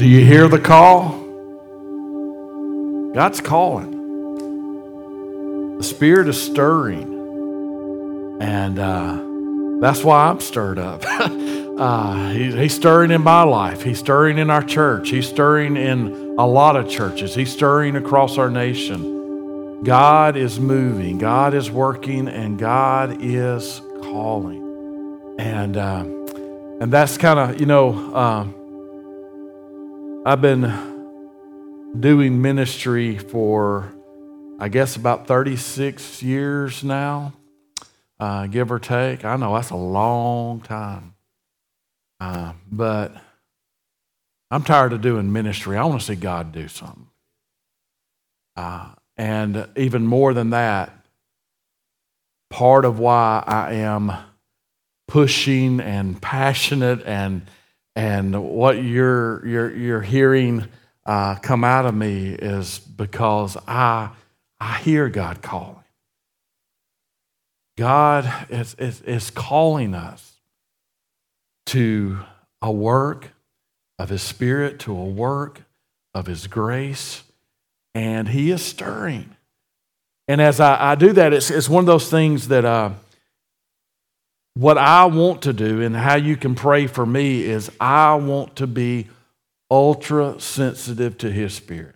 Do you hear the call? God's calling. The Spirit is stirring. And uh, that's why I'm stirred up. uh, he, he's stirring in my life. He's stirring in our church. He's stirring in a lot of churches. He's stirring across our nation. God is moving, God is working, and God is calling. And, uh, and that's kind of, you know, um, I've been doing ministry for, I guess, about 36 years now, uh, give or take. I know that's a long time. Uh, but I'm tired of doing ministry. I want to see God do something. Uh, and even more than that, part of why I am pushing and passionate and and what you're, you're, you're hearing uh, come out of me is because I, I hear God calling. God is, is, is calling us to a work of His Spirit, to a work of His grace, and He is stirring. And as I, I do that, it's, it's one of those things that uh, what I want to do and how you can pray for me is I want to be ultra sensitive to His Spirit.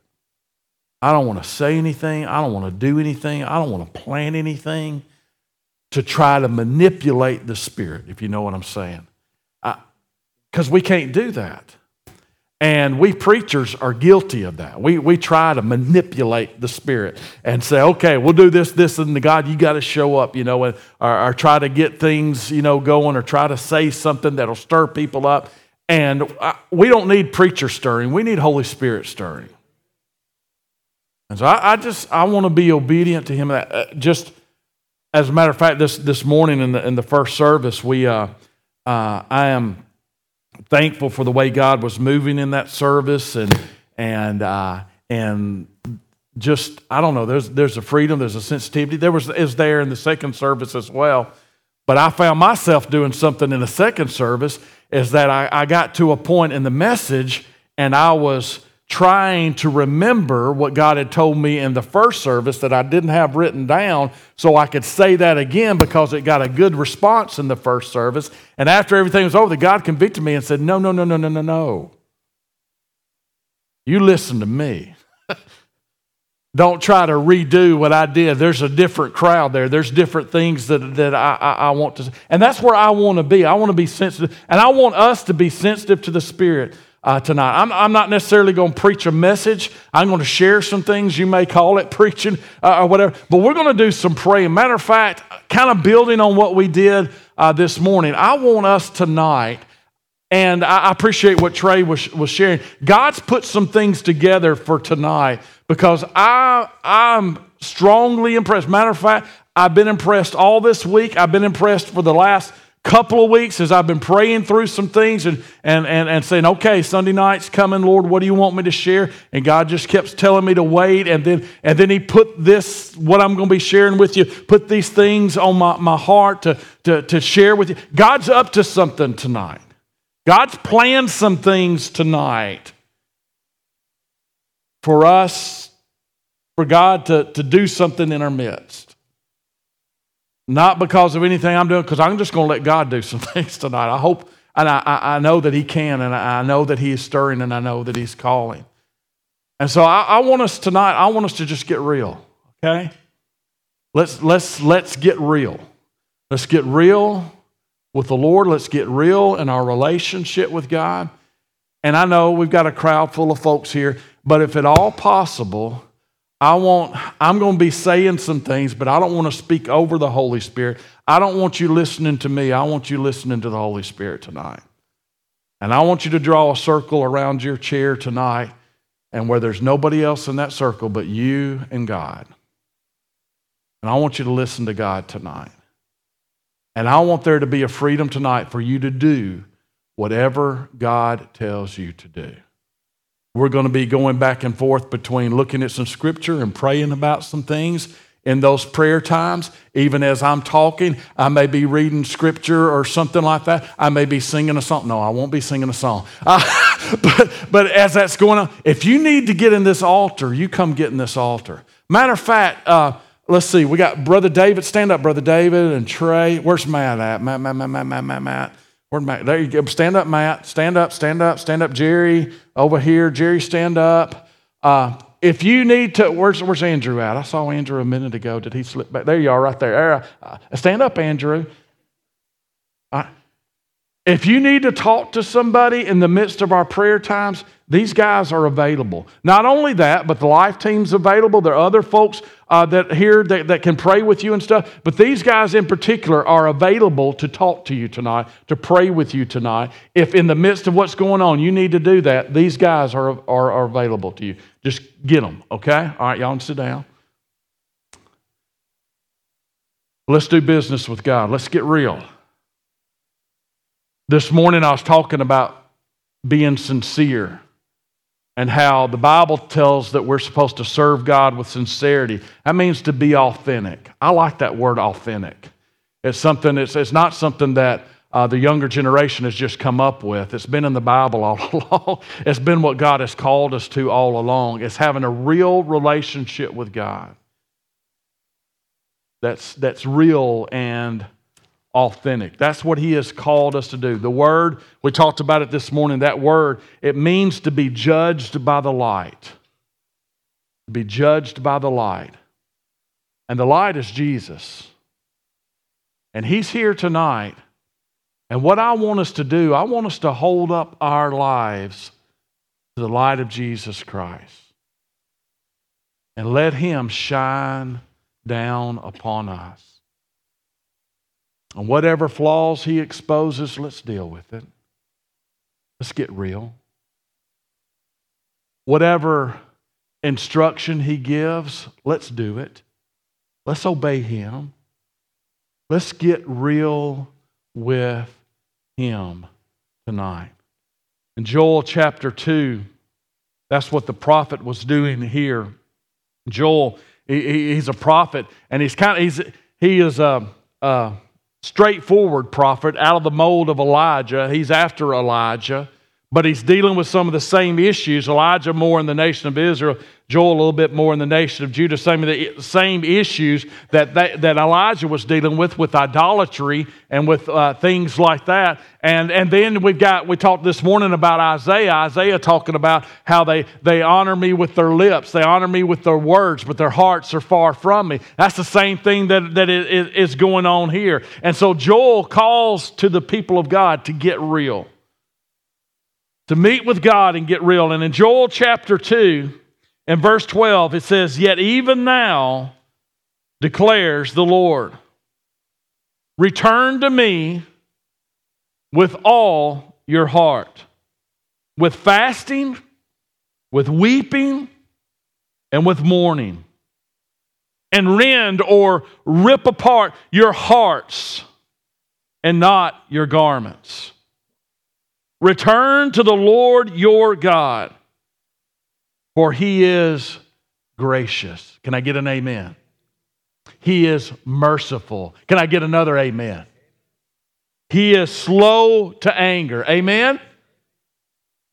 I don't want to say anything. I don't want to do anything. I don't want to plan anything to try to manipulate the Spirit, if you know what I'm saying. Because we can't do that. And we preachers are guilty of that. We, we try to manipulate the Spirit and say, okay, we'll do this, this, and the God, you got to show up, you know, and, or, or try to get things, you know, going or try to say something that'll stir people up. And I, we don't need preacher stirring, we need Holy Spirit stirring. And so I, I just, I want to be obedient to Him. Uh, just as a matter of fact, this, this morning in the, in the first service, we, uh, uh, I am thankful for the way God was moving in that service and and uh, and just I don't know. There's there's a freedom. There's a sensitivity. There was is there in the second service as well. But I found myself doing something in the second service is that I, I got to a point in the message and I was trying to remember what God had told me in the first service that I didn't have written down so I could say that again because it got a good response in the first service. And after everything was over, the God convicted me and said, No, no, no, no, no, no, no. You listen to me. Don't try to redo what I did. There's a different crowd there. There's different things that, that I, I, I want to. And that's where I want to be. I want to be sensitive. And I want us to be sensitive to the Spirit uh, tonight. I'm, I'm, not necessarily going to preach a message. I'm going to share some things. You may call it preaching uh, or whatever. But we're going to do some praying. Matter of fact, kind of building on what we did uh, this morning, I want us tonight, and I, appreciate what Trey was, was sharing. God's put some things together for tonight because I, I'm strongly impressed. Matter of fact, I've been impressed all this week. I've been impressed for the last couple of weeks as I've been praying through some things and, and, and, and saying, okay, Sunday night's coming, Lord, what do you want me to share? And God just kept telling me to wait. And then, and then He put this, what I'm going to be sharing with you, put these things on my, my heart to, to, to share with you. God's up to something tonight. God's planned some things tonight for us, for God to, to do something in our midst. Not because of anything I'm doing, because I'm just going to let God do some things tonight. I hope, and I, I know that He can, and I know that He is stirring, and I know that He's calling. And so I, I want us tonight, I want us to just get real, okay? Let's, let's, let's get real. Let's get real with the Lord. Let's get real in our relationship with God. And I know we've got a crowd full of folks here, but if at all possible, I want, I'm going to be saying some things, but I don't want to speak over the Holy Spirit. I don't want you listening to me. I want you listening to the Holy Spirit tonight. And I want you to draw a circle around your chair tonight and where there's nobody else in that circle but you and God. And I want you to listen to God tonight. And I want there to be a freedom tonight for you to do whatever God tells you to do. We're going to be going back and forth between looking at some scripture and praying about some things in those prayer times, even as I'm talking, I may be reading scripture or something like that. I may be singing a song. No, I won't be singing a song. Uh, but, but as that's going on, if you need to get in this altar, you come get in this altar. Matter of fact, uh, let's see, we got Brother David. Stand up, Brother David and Trey. Where's Matt at? Matt, Matt, Matt, Matt, Matt, Matt, Matt. Where Matt? There you go. Stand up, Matt. Stand up, stand up, stand up, Jerry. Over here, Jerry, stand up. Uh, if you need to, where's, where's Andrew at? I saw Andrew a minute ago. Did he slip back? There you are, right there. Uh, stand up, Andrew. Uh, if you need to talk to somebody in the midst of our prayer times, these guys are available. Not only that, but the life team's available. There are other folks uh, that here that, that can pray with you and stuff. But these guys in particular are available to talk to you tonight, to pray with you tonight. If in the midst of what's going on, you need to do that, these guys are, are, are available to you. Just get them, okay? All right, y'all can sit down. Let's do business with God. Let's get real. This morning I was talking about being sincere and how the Bible tells that we're supposed to serve God with sincerity. That means to be authentic. I like that word authentic. It's something, it's, it's not something that uh, the younger generation has just come up with. It's been in the Bible all along. it's been what God has called us to all along. It's having a real relationship with God that's, that's real and authentic. That's what he has called us to do. The word, we talked about it this morning, that word, it means to be judged by the light. Be judged by the light. And the light is Jesus. And he's here tonight. And what I want us to do, I want us to hold up our lives to the light of Jesus Christ. And let him shine down upon us. And whatever flaws he exposes, let's deal with it. Let's get real. Whatever instruction he gives, let's do it. Let's obey him. Let's get real with him tonight. In Joel chapter 2, that's what the prophet was doing here. Joel, he, he's a prophet, and he's kind of, he's, he is a, a straightforward prophet out of the mold of Elijah. He's after Elijah, but he's dealing with some of the same issues. Elijah more in the nation of Israel, Joel a little bit more in the nation of Judah. Some of the same issues that, that, that Elijah was dealing with, with idolatry and with uh, things like that. And, and then we've got, we talked this morning about Isaiah. Isaiah talking about how they, they honor me with their lips, they honor me with their words, but their hearts are far from me. That's the same thing that, that is going on here. And so Joel calls to the people of God to get real, to meet with God and get real. And in Joel chapter 2, and verse 12, it says, Yet even now declares the Lord, return to me with all your heart, with fasting, with weeping, and with mourning, and rend or rip apart your hearts and not your garments. Return to the Lord your God for he is gracious. Can I get an amen? He is merciful. Can I get another amen? He is slow to anger. Amen?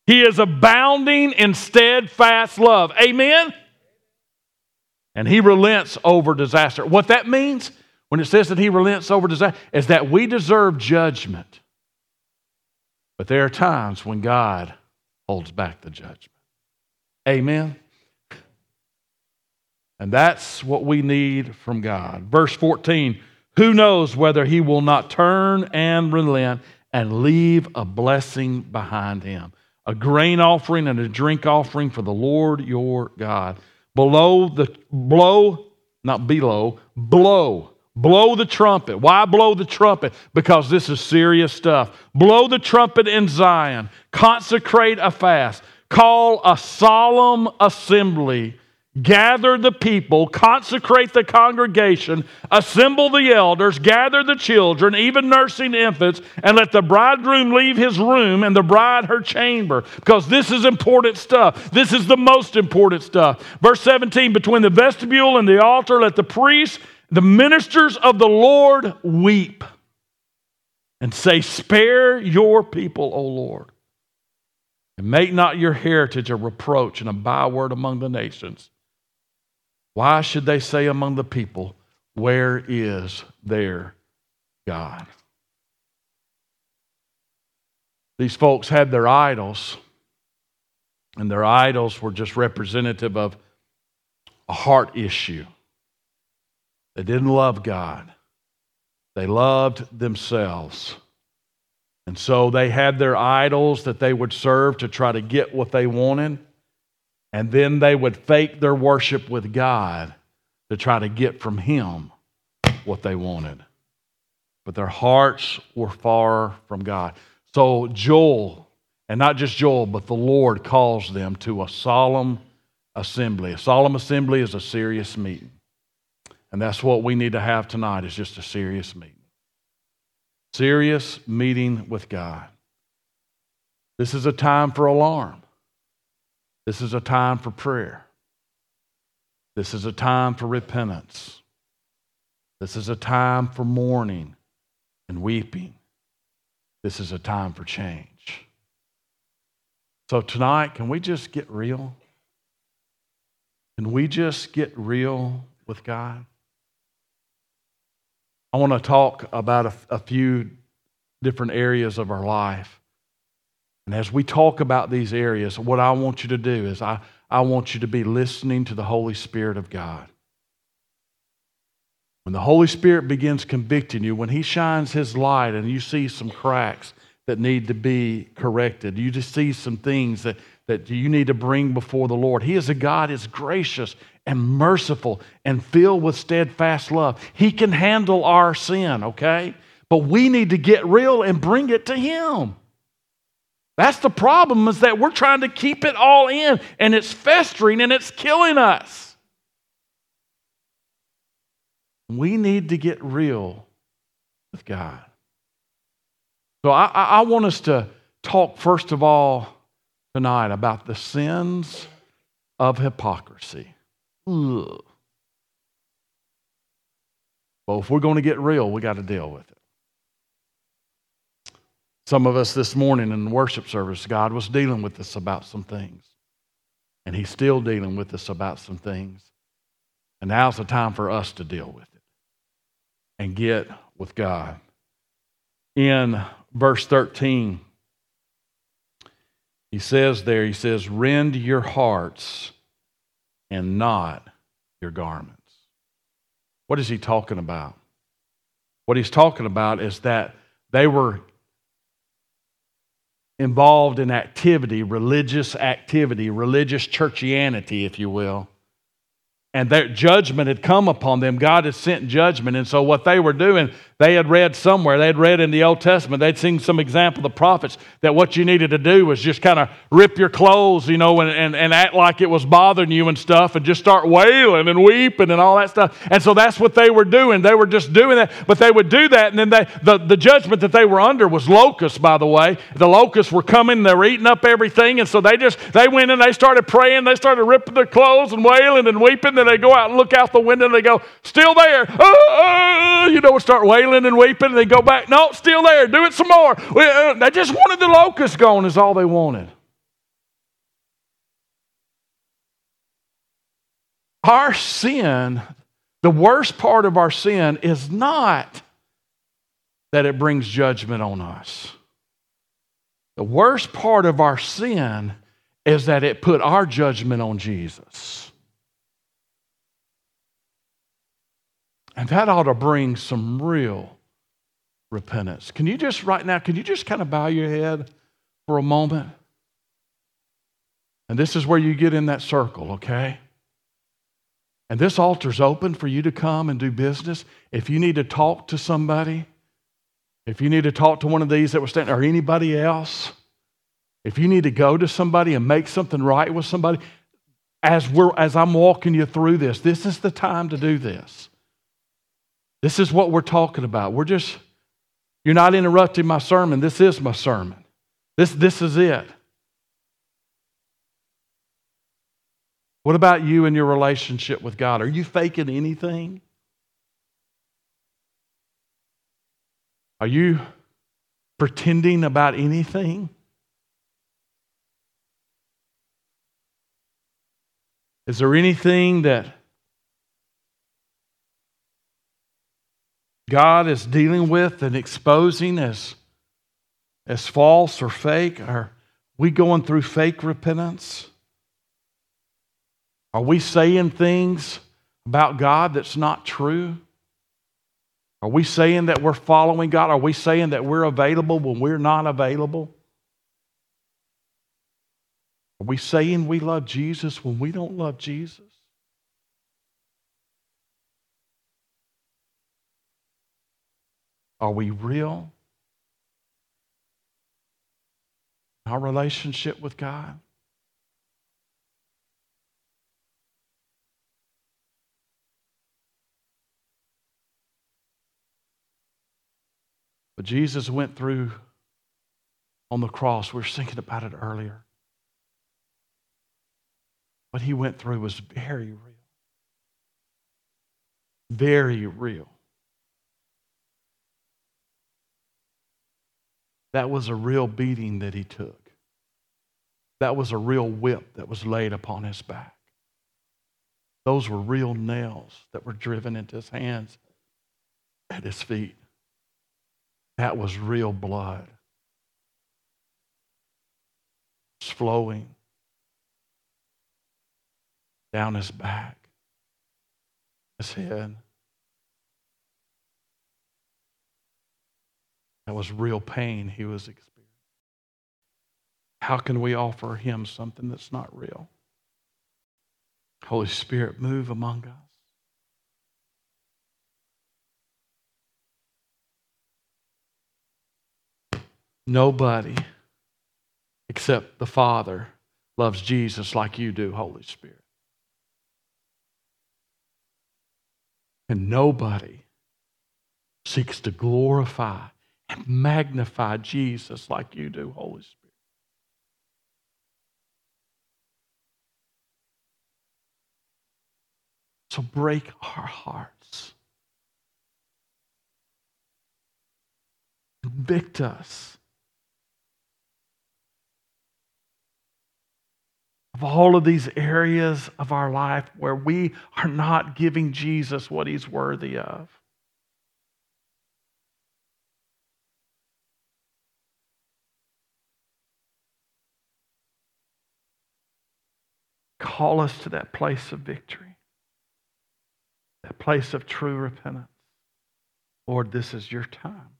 He is abounding in steadfast love. Amen? And he relents over disaster. What that means when it says that he relents over disaster is that we deserve judgment. But there are times when God holds back the judgment. Amen. And that's what we need from God. Verse 14 Who knows whether he will not turn and relent and leave a blessing behind him? A grain offering and a drink offering for the Lord your God. Below the, blow, not below, blow. Blow the trumpet. Why blow the trumpet? Because this is serious stuff. Blow the trumpet in Zion. Consecrate a fast. Call a solemn assembly gather the people, consecrate the congregation, assemble the elders, gather the children, even nursing infants, and let the bridegroom leave his room and the bride her chamber. Because this is important stuff. This is the most important stuff. Verse 17 Between the vestibule and the altar, let the priests, the ministers of the Lord, weep and say, Spare your people, O Lord. And make not your heritage a reproach and a byword among the nations. Why should they say among the people, Where is their God? These folks had their idols, and their idols were just representative of a heart issue. They didn't love God, they loved themselves. And so they had their idols that they would serve to try to get what they wanted. And then they would fake their worship with God to try to get from Him what they wanted. But their hearts were far from God. So Joel, and not just Joel, but the Lord calls them to a solemn assembly. A solemn assembly is a serious meeting. And that's what we need to have tonight is just a serious meeting. Serious meeting with God. This is a time for alarm. This is a time for prayer. This is a time for repentance. This is a time for mourning and weeping. This is a time for change. So, tonight, can we just get real? Can we just get real with God? I want to talk about a, a few different areas of our life and as we talk about these areas, what I want you to do is I, I want you to be listening to the Holy Spirit of God. When the Holy Spirit begins convicting you, when He shines His light and you see some cracks that need to be corrected, you just see some things that, that you need to bring before the Lord. He is a God is gracious and merciful and filled with steadfast love. He can handle our sin, okay? But we need to get real and bring it to Him. That's the problem is that we're trying to keep it all in and it's festering and it's killing us. We need to get real with God. So I, I want us to talk first of all tonight about the sins of hypocrisy. Ugh. Well, if we're going to get real, we got to deal with it. Some of us this morning in worship service, God was dealing with us about some things. And He's still dealing with us about some things. And now's the time for us to deal with it and get with God. In verse 13, he says there, he says, rend your hearts and not your garments. What is he talking about? What he's talking about is that they were involved in activity, religious activity, religious churchianity, if you will and their judgment had come upon them. God had sent judgment. And so, what they were doing, they had read somewhere, they had read in the Old Testament, they'd seen some example of the prophets that what you needed to do was just kind of rip your clothes, you know, and, and, and act like it was bothering you and stuff, and just start wailing and weeping and all that stuff. And so, that's what they were doing. They were just doing that, but they would do that, and then they, the, the judgment that they were under was locusts, by the way. The locusts were coming, they were eating up everything, and so they just, they went and they started praying, they started ripping their clothes and wailing and weeping then they go out and look out the window and they go, still there. Oh, oh, you know, what start wailing and weeping and they go back, no, still there. Do it some more. Uh, they just wanted the locust gone, is all they wanted. Our sin, the worst part of our sin is not that it brings judgment on us. The worst part of our sin is that it put our judgment on Jesus. And that ought to bring some real repentance. Can you just, right now, can you just kind of bow your head for a moment? And this is where you get in that circle, okay? And this altar's open for you to come and do business. If you need to talk to somebody, if you need to talk to one of these that were standing, or anybody else, if you need to go to somebody and make something right with somebody, as, we're, as I'm walking you through this, this is the time to do this. This is what we're talking about. We're just, you're not interrupting my sermon. This is my sermon. This, this is it. What about you and your relationship with God? Are you faking anything? Are you pretending about anything? Is there anything that God is dealing with and exposing as, as false or fake? Are we going through fake repentance? Are we saying things about God that's not true? Are we saying that we're following God? Are we saying that we're available when we're not available? Are we saying we love Jesus when we don't love Jesus? Are we real? Our relationship with God? But Jesus went through on the cross. We were thinking about it earlier. What he went through was very real. Very real. That was a real beating that he took. That was a real whip that was laid upon his back. Those were real nails that were driven into his hands at his feet. That was real blood. It's flowing down his back, his head. That was real pain he was experiencing. How can we offer him something that's not real? Holy Spirit, move among us. Nobody except the Father loves Jesus like you do, Holy Spirit. And nobody seeks to glorify and magnify Jesus like you do, Holy Spirit. So break our hearts. Convict us of all of these areas of our life where we are not giving Jesus what he's worthy of. Call us to that place of victory, that place of true repentance. Lord, this is your time.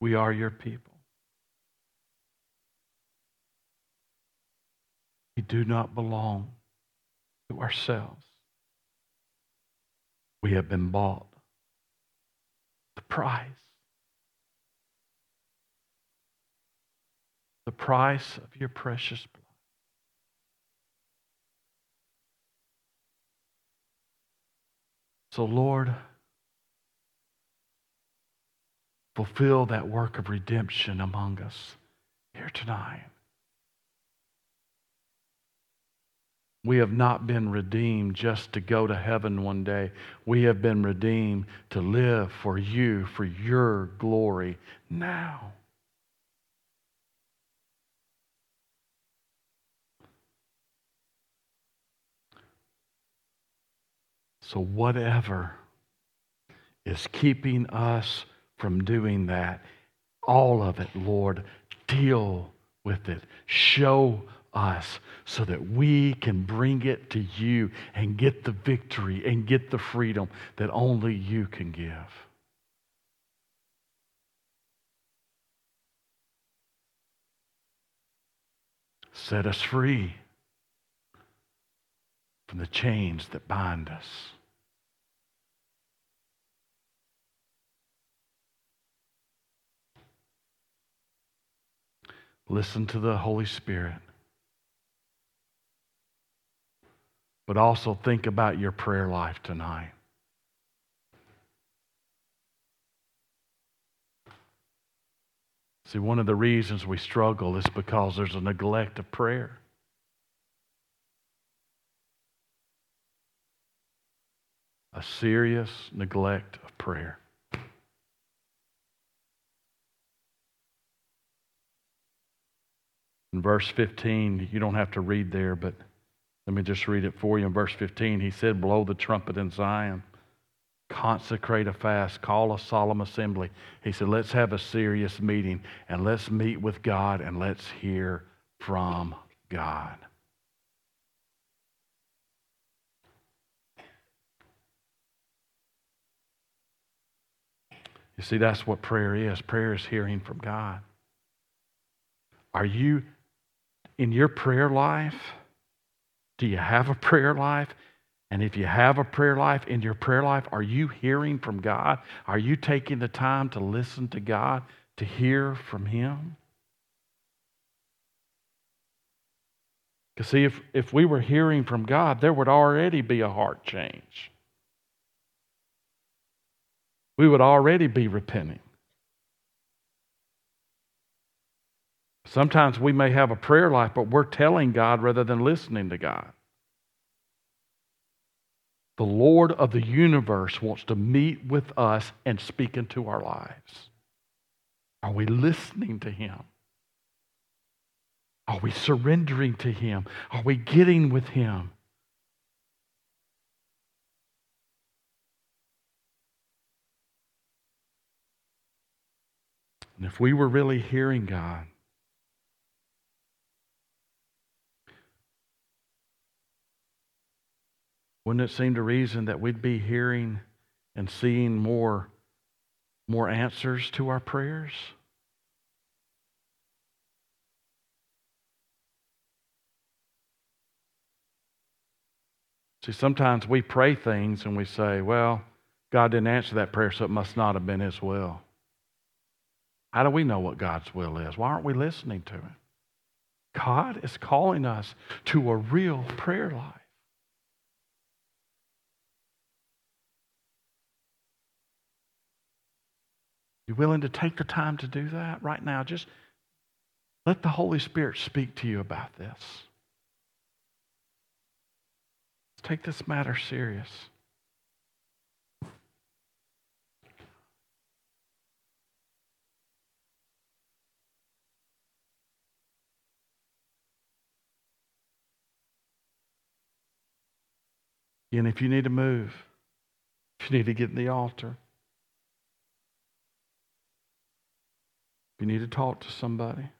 We are your people. We do not belong to ourselves. We have been bought. The price. The price of your precious blood. So, Lord, fulfill that work of redemption among us here tonight. We have not been redeemed just to go to heaven one day. We have been redeemed to live for you, for your glory now. So, whatever is keeping us from doing that, all of it, Lord, deal with it. Show us so that we can bring it to you and get the victory and get the freedom that only you can give. Set us free from the chains that bind us. Listen to the Holy Spirit. But also think about your prayer life tonight. See, one of the reasons we struggle is because there's a neglect of prayer. A serious neglect of prayer. In verse 15, you don't have to read there, but let me just read it for you. In verse 15, he said, Blow the trumpet in Zion consecrate a fast, call a solemn assembly. He said, let's have a serious meeting and let's meet with God and let's hear from God. You see, that's what prayer is. Prayer is hearing from God. Are you in your prayer life? Do you have a prayer life? And if you have a prayer life, in your prayer life, are you hearing from God? Are you taking the time to listen to God, to hear from Him? Because, see, if, if we were hearing from God, there would already be a heart change. We would already be repenting. Sometimes we may have a prayer life, but we're telling God rather than listening to God. The Lord of the universe wants to meet with us and speak into our lives. Are we listening to Him? Are we surrendering to Him? Are we getting with Him? And if we were really hearing God, Wouldn't it seem to reason that we'd be hearing and seeing more, more answers to our prayers? See, sometimes we pray things and we say, well, God didn't answer that prayer, so it must not have been His will. How do we know what God's will is? Why aren't we listening to Him? God is calling us to a real prayer life. You willing to take the time to do that right now? Just let the Holy Spirit speak to you about this. Take this matter serious. And if you need to move, if you need to get in the altar, If you need to talk to somebody,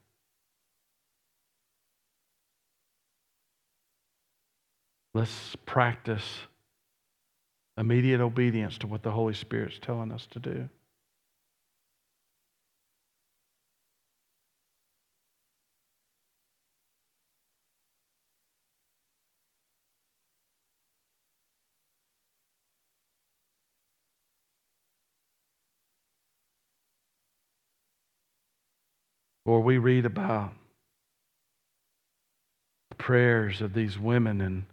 let's practice immediate obedience to what the Holy Spirit's telling us to do. Or we read about the prayers of these women and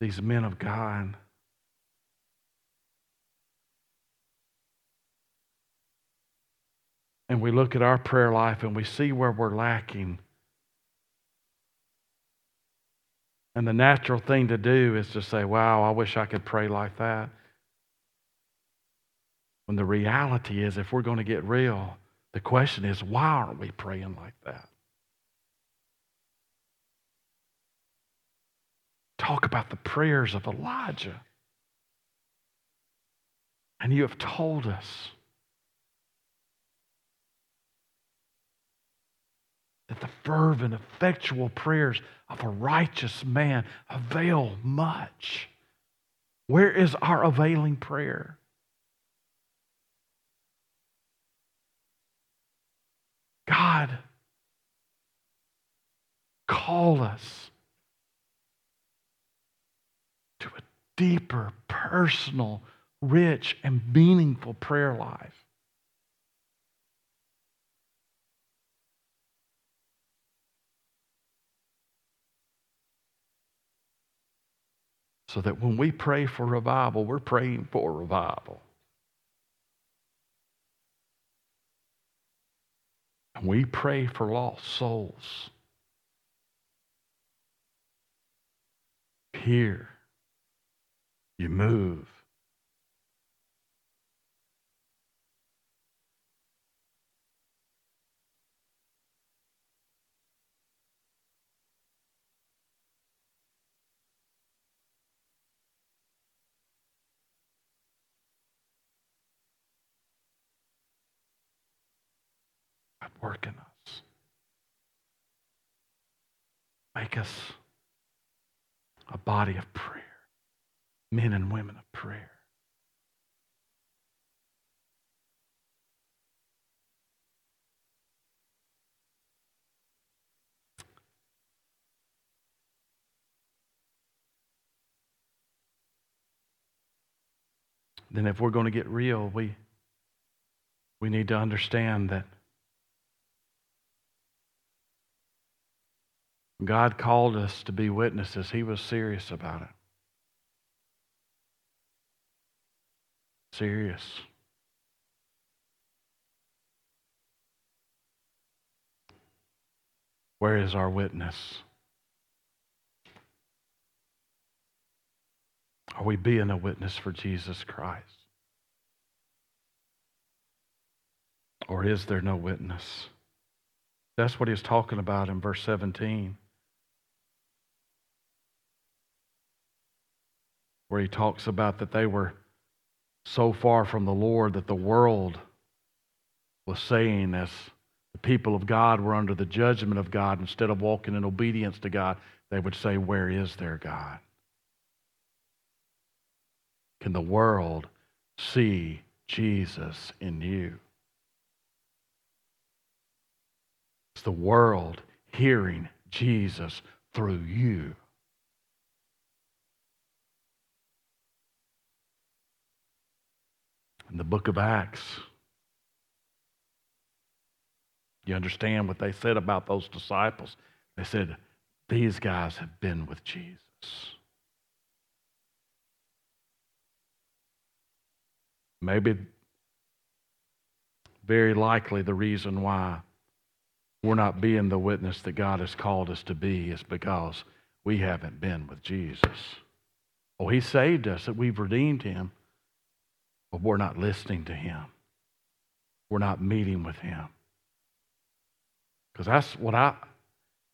these men of God. And we look at our prayer life and we see where we're lacking. And the natural thing to do is to say, wow, I wish I could pray like that. When the reality is, if we're going to get real, the question is, why aren't we praying like that? Talk about the prayers of Elijah. And you have told us that the fervent, effectual prayers of a righteous man avail much. Where is our availing prayer? God, call us to a deeper, personal, rich, and meaningful prayer life. So that when we pray for revival, we're praying for revival. And we pray for lost souls. Here, you move. Work in us. Make us a body of prayer, men and women of prayer. Then, if we're going to get real, we, we need to understand that God called us to be witnesses. He was serious about it. Serious. Where is our witness? Are we being a witness for Jesus Christ? Or is there no witness? That's what he's talking about in verse 17. Where he talks about that they were so far from the Lord that the world was saying, as the people of God were under the judgment of God, instead of walking in obedience to God, they would say, Where is their God? Can the world see Jesus in you? It's the world hearing Jesus through you. In the book of Acts. You understand what they said about those disciples? They said, These guys have been with Jesus. Maybe, very likely, the reason why we're not being the witness that God has called us to be is because we haven't been with Jesus. Oh, He saved us, that we've redeemed Him but we're not listening to Him. We're not meeting with Him. Because that's what I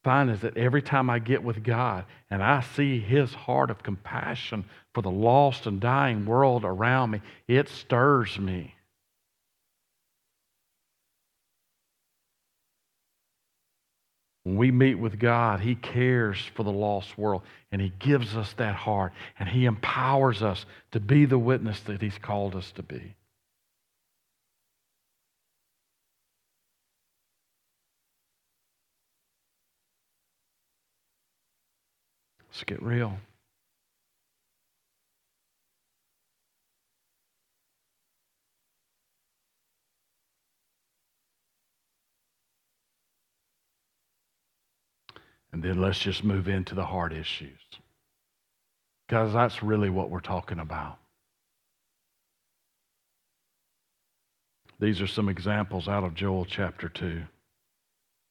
find is that every time I get with God and I see His heart of compassion for the lost and dying world around me, it stirs me. When we meet with God, He cares for the lost world and He gives us that heart and He empowers us to be the witness that He's called us to be. Let's get real. Then let's just move into the hard issues. Because that's really what we're talking about. These are some examples out of Joel chapter 2.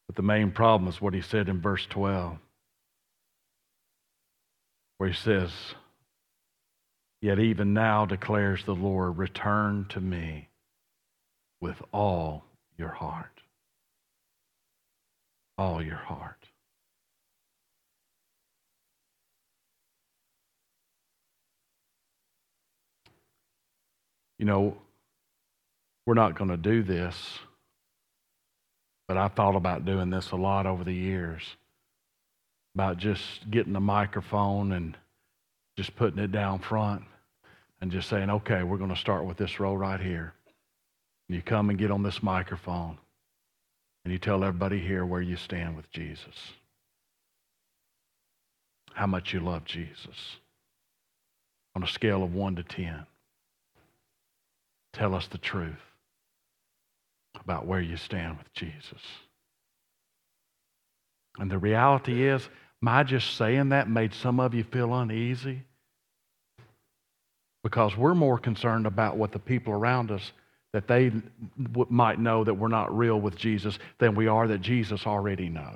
But the main problem is what he said in verse 12, where he says, Yet even now declares the Lord, return to me with all your heart. All your heart. You know, we're not going to do this, but I thought about doing this a lot over the years about just getting a microphone and just putting it down front and just saying, okay, we're going to start with this row right here. And you come and get on this microphone and you tell everybody here where you stand with Jesus, how much you love Jesus on a scale of 1 to 10. Tell us the truth about where you stand with Jesus. And the reality is, my just saying that made some of you feel uneasy. because we're more concerned about what the people around us that they might know that we're not real with Jesus than we are that Jesus already knows.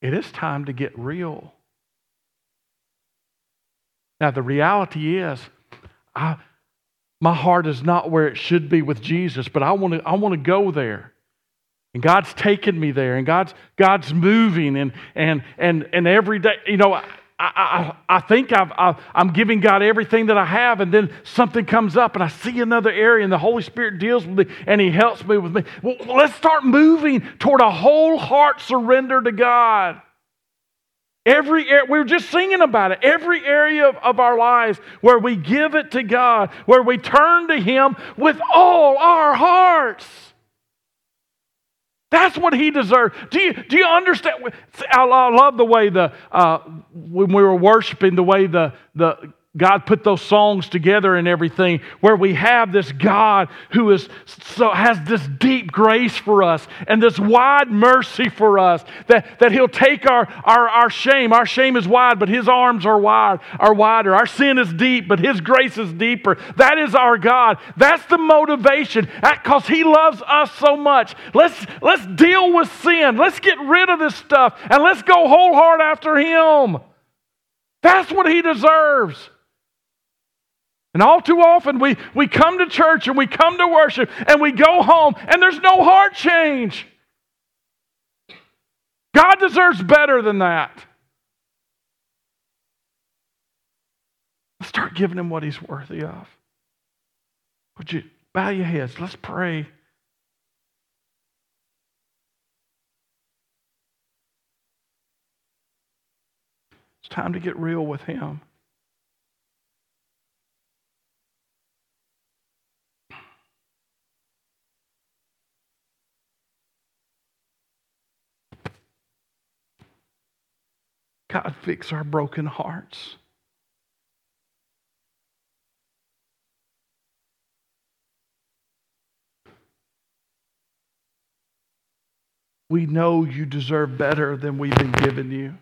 It is time to get real. Now, the reality is, I, my heart is not where it should be with Jesus, but I want to I want to go there. And God's taken me there, and God's God's moving, and and and and every day, you know, I, I, I think I've, i am giving God everything that I have, and then something comes up, and I see another area, and the Holy Spirit deals with me, and He helps me with me. Well, let's start moving toward a whole heart surrender to God. Every we were just singing about it. Every area of, of our lives where we give it to God, where we turn to Him with all our hearts. That's what he deserves. Do you, do you understand? I love the way the, uh, when we were worshiping, the way the, the God put those songs together and everything, where we have this God who is so has this deep grace for us and this wide mercy for us that, that He'll take our, our, our shame. Our shame is wide, but His arms are wide, are wider. Our sin is deep, but His grace is deeper. That is our God. That's the motivation because He loves us so much. Let's let's deal with sin. Let's get rid of this stuff and let's go whole heart after Him. That's what He deserves. And all too often we, we come to church and we come to worship and we go home and there's no heart change. God deserves better than that. Let's Start giving him what he's worthy of. Would you bow your heads? Let's pray. It's time to get real with him. God, fix our broken hearts. We know you deserve better than we've been given you.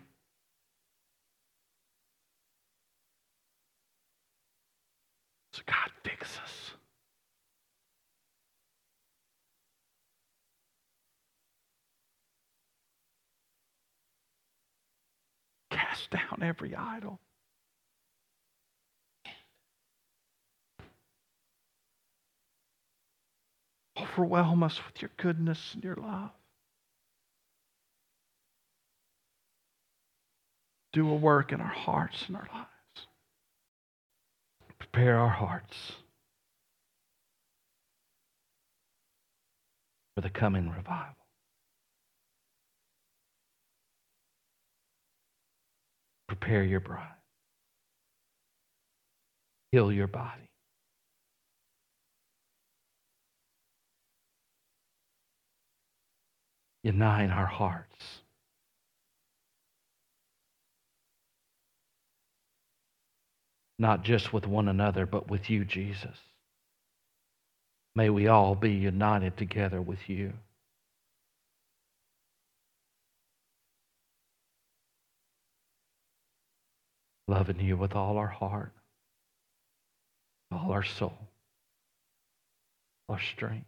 So, God, fix us. Cast down every idol. Overwhelm us with your goodness and your love. Do a work in our hearts and our lives. Prepare our hearts for the coming revival. Prepare your bride. Heal your body. Unite our hearts. Not just with one another, but with you, Jesus. May we all be united together with you. Loving you with all our heart, all our soul, our strength.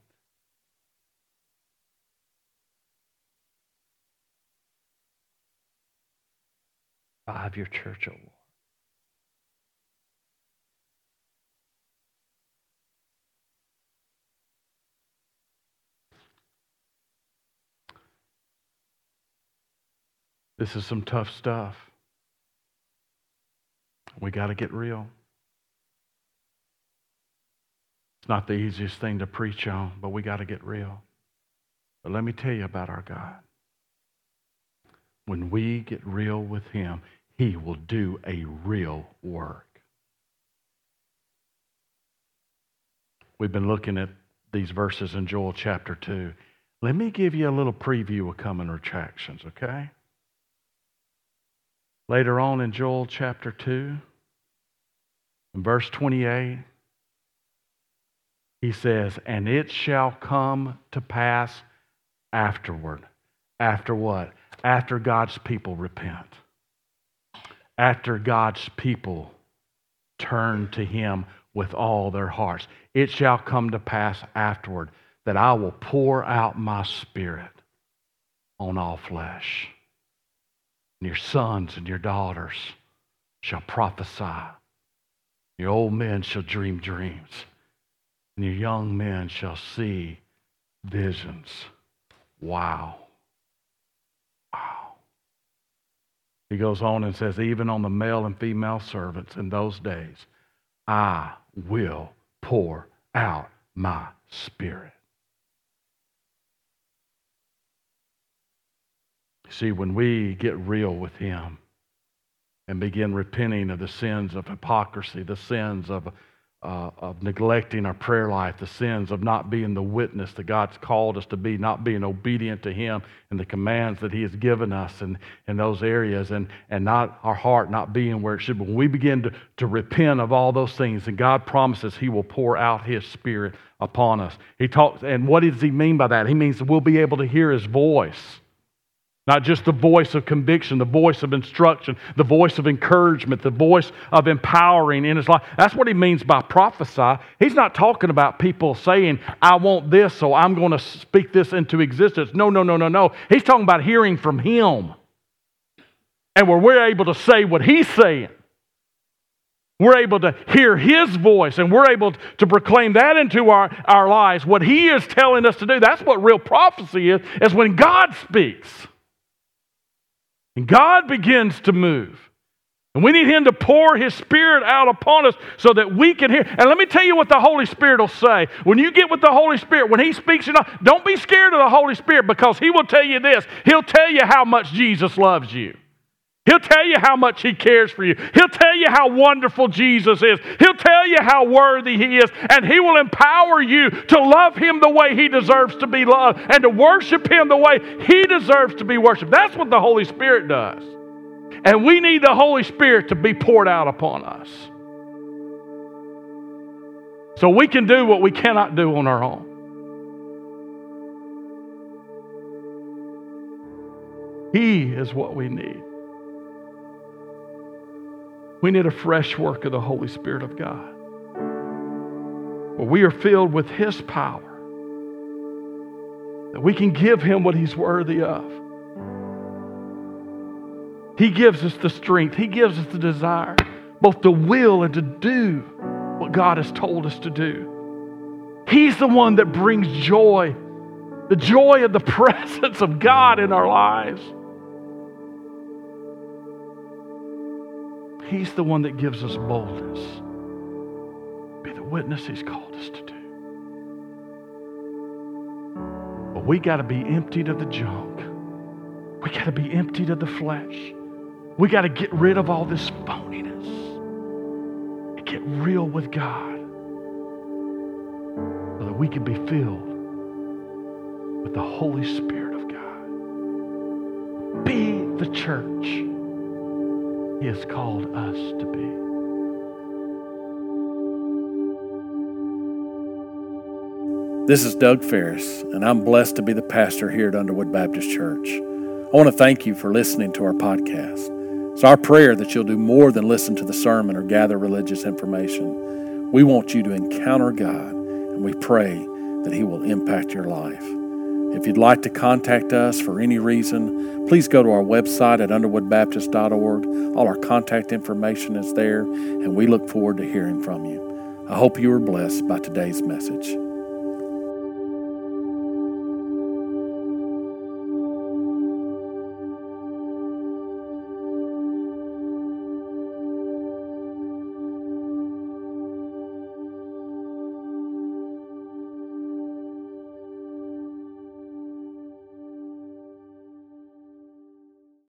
Revive your church, O Lord. This is some tough stuff. We got to get real. It's not the easiest thing to preach on, but we got to get real. But let me tell you about our God. When we get real with Him, He will do a real work. We've been looking at these verses in Joel chapter 2. Let me give you a little preview of coming retractions, okay? Later on in Joel chapter 2, in verse 28, he says, And it shall come to pass afterward. After what? After God's people repent. After God's people turn to him with all their hearts. It shall come to pass afterward that I will pour out my spirit on all flesh. And your sons and your daughters shall prophesy. Your old men shall dream dreams. And your young men shall see visions. Wow. Wow. He goes on and says, even on the male and female servants in those days, I will pour out my spirit. See, when we get real with Him and begin repenting of the sins of hypocrisy, the sins of uh, of neglecting our prayer life, the sins of not being the witness that God's called us to be, not being obedient to Him and the commands that He has given us in, in those areas, and, and not our heart not being where it should be. When we begin to, to repent of all those things, and God promises He will pour out His Spirit upon us. He talks, and what does He mean by that? He means we'll be able to hear His voice. Not just the voice of conviction, the voice of instruction, the voice of encouragement, the voice of empowering in his life. That's what he means by prophesy. He's not talking about people saying, I want this, so I'm going to speak this into existence. No, no, no, no, no. He's talking about hearing from him. And where we're able to say what he's saying. We're able to hear his voice and we're able to proclaim that into our, our lives. What he is telling us to do. That's what real prophecy is, is when God speaks. And God begins to move. And we need Him to pour His Spirit out upon us so that we can hear. And let me tell you what the Holy Spirit will say. When you get with the Holy Spirit, when He speaks, you know, don't be scared of the Holy Spirit because He will tell you this. He'll tell you how much Jesus loves you. He'll tell you how much He cares for you. He'll tell you how wonderful Jesus is. He'll tell you how worthy He is. And He will empower you to love Him the way He deserves to be loved and to worship Him the way He deserves to be worshiped. That's what the Holy Spirit does. And we need the Holy Spirit to be poured out upon us. So we can do what we cannot do on our own. He is what we need. We need a fresh work of the Holy Spirit of God. Where we are filled with His power. That we can give Him what He's worthy of. He gives us the strength, He gives us the desire, both to will and to do what God has told us to do. He's the one that brings joy, the joy of the presence of God in our lives. He's the one that gives us boldness. Be the witness He's called us to do. But we got to be emptied of the junk. We got to be emptied of the flesh. We got to get rid of all this phoniness and get real with God so that we can be filled with the Holy Spirit of God. Be the church he has called us to be. This is Doug Ferris, and I'm blessed to be the pastor here at Underwood Baptist Church. I want to thank you for listening to our podcast. It's our prayer that you'll do more than listen to the sermon or gather religious information. We want you to encounter God, and we pray that He will impact your life. If you'd like to contact us for any reason, please go to our website at underwoodbaptist.org. All our contact information is there, and we look forward to hearing from you. I hope you were blessed by today's message.